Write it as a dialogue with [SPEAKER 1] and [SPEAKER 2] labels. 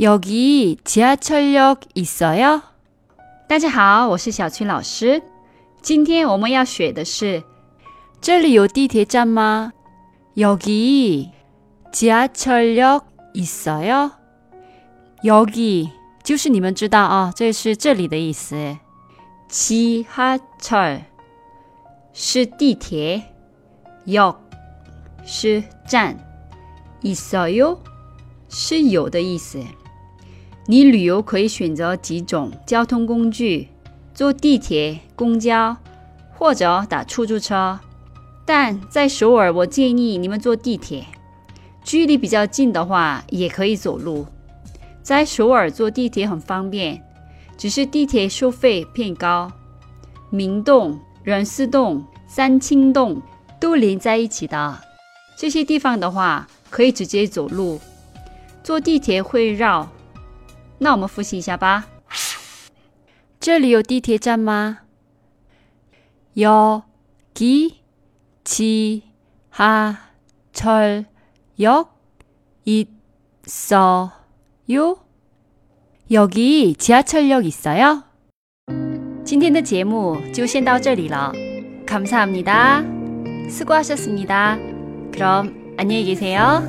[SPEAKER 1] 여기 지하철역 있어요?
[SPEAKER 2] 大家好，我是小青老师。今天我们要学的是
[SPEAKER 1] 这里有地铁站吗? 여기 지하철역 있어요? 여기 就是你们知道啊，这是这里的意思。
[SPEAKER 2] 지하철 是地铁，역是站，있어요是有的意思。 你旅游可以选择几种交通工具，坐地铁、公交或者打出租车。但在首尔，我建议你们坐地铁。距离比较近的话，也可以走路。在首尔坐地铁很方便，只是地铁收费偏高。明洞、仁寺洞、三清洞都连在一起的，这些地方的话可以直接走路，坐地铁会绕。 那我们复习一下吧。
[SPEAKER 1] 这里有地铁站吗？여기지하철역있어요 여기 지하철역 있어요?
[SPEAKER 2] 今天的节目就先到这里了。감사합니다. 수고하셨습니다. 그럼 안녕히 계세요.